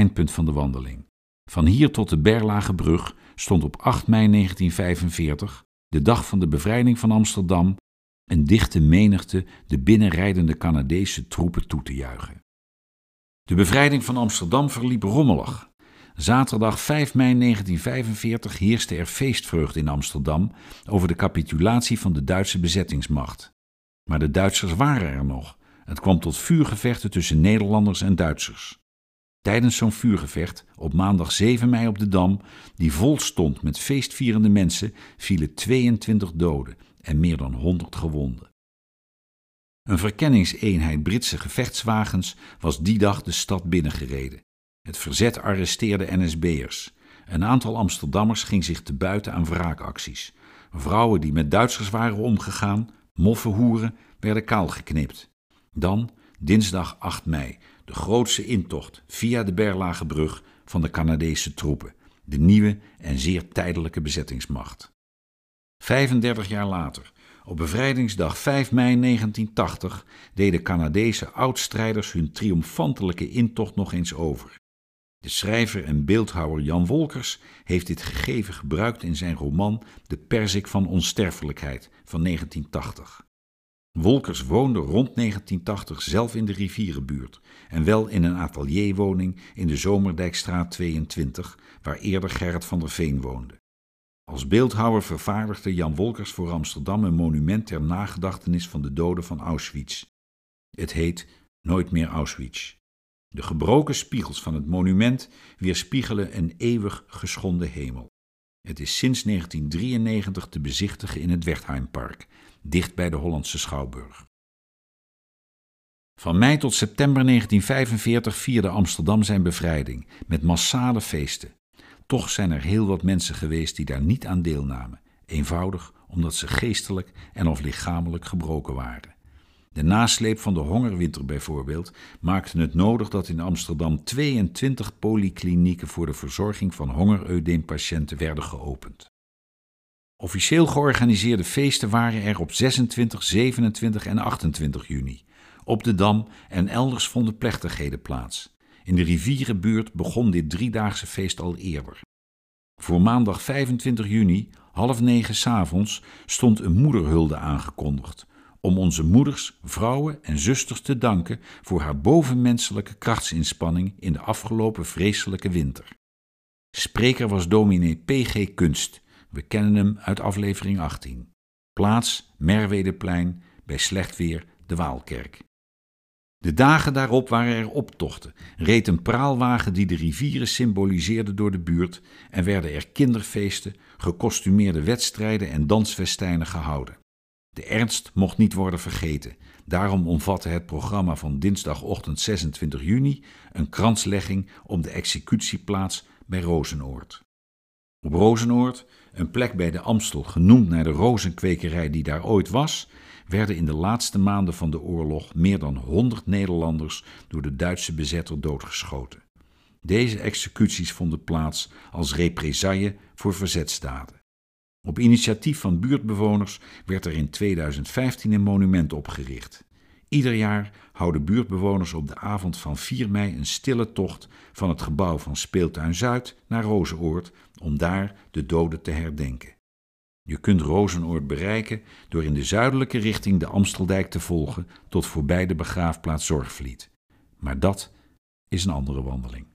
eindpunt van de wandeling. Van hier tot de Berlage brug stond op 8 mei 1945, de dag van de bevrijding van Amsterdam, een dichte menigte de binnenrijdende Canadese troepen toe te juichen. De bevrijding van Amsterdam verliep rommelig. Zaterdag 5 mei 1945 heerste er feestvreugde in Amsterdam over de capitulatie van de Duitse bezettingsmacht. Maar de Duitsers waren er nog. Het kwam tot vuurgevechten tussen Nederlanders en Duitsers. Tijdens zo'n vuurgevecht, op maandag 7 mei op de Dam, die vol stond met feestvierende mensen, vielen 22 doden en meer dan 100 gewonden. Een verkenningseenheid Britse gevechtswagens was die dag de stad binnengereden. Het verzet arresteerde NSB'ers. Een aantal Amsterdammers ging zich te buiten aan wraakacties. Vrouwen die met Duitsers waren omgegaan, moffenhoeren, werden kaalgeknipt. Dan, dinsdag 8 mei, de grootste intocht via de Berlage brug van de Canadese troepen, de nieuwe en zeer tijdelijke bezettingsmacht. 35 jaar later, op bevrijdingsdag 5 mei 1980, deden Canadese oudstrijders hun triomfantelijke intocht nog eens over. De schrijver en beeldhouwer Jan Wolkers heeft dit gegeven gebruikt in zijn roman De Perzik van Onsterfelijkheid van 1980. Wolkers woonde rond 1980 zelf in de rivierenbuurt en wel in een atelierwoning in de Zomerdijkstraat 22, waar eerder Gerrit van der Veen woonde. Als beeldhouwer vervaardigde Jan Wolkers voor Amsterdam een monument ter nagedachtenis van de doden van Auschwitz. Het heet Nooit meer Auschwitz. De gebroken spiegels van het monument weerspiegelen een eeuwig geschonden hemel. Het is sinds 1993 te bezichtigen in het Wertheimpark, dicht bij de Hollandse Schouwburg. Van mei tot september 1945 vierde Amsterdam zijn bevrijding met massale feesten. Toch zijn er heel wat mensen geweest die daar niet aan deelnamen, eenvoudig omdat ze geestelijk en of lichamelijk gebroken waren. De nasleep van de hongerwinter bijvoorbeeld maakte het nodig dat in Amsterdam 22 polyklinieken voor de verzorging van hongereudempatiënten werden geopend. Officieel georganiseerde feesten waren er op 26, 27 en 28 juni. Op de Dam en elders vonden plechtigheden plaats. In de rivierenbuurt begon dit driedaagse feest al eerder. Voor maandag 25 juni, half negen s'avonds, stond een moederhulde aangekondigd. Om onze moeders, vrouwen en zusters te danken voor haar bovenmenselijke krachtsinspanning in de afgelopen vreselijke winter. Spreker was dominee P.G. Kunst. We kennen hem uit aflevering 18. Plaats Merwedeplein bij slecht weer de Waalkerk. De dagen daarop waren er optochten, reed een praalwagen die de rivieren symboliseerde door de buurt en werden er kinderfeesten, gekostumeerde wedstrijden en dansfestijnen gehouden. De ernst mocht niet worden vergeten. Daarom omvatte het programma van dinsdagochtend 26 juni een kranslegging op de executieplaats bij Rozenoord. Op Rozenoord, een plek bij de Amstel genoemd naar de rozenkwekerij die daar ooit was, werden in de laatste maanden van de oorlog meer dan 100 Nederlanders door de Duitse bezetter doodgeschoten. Deze executies vonden plaats als represaille voor verzetsdaden. Op initiatief van buurtbewoners werd er in 2015 een monument opgericht. Ieder jaar houden buurtbewoners op de avond van 4 mei een stille tocht van het gebouw van Speeltuin Zuid naar Rozenoord om daar de doden te herdenken. Je kunt Rozenoord bereiken door in de zuidelijke richting de Amsteldijk te volgen tot voorbij de begraafplaats Zorgvliet. Maar dat is een andere wandeling.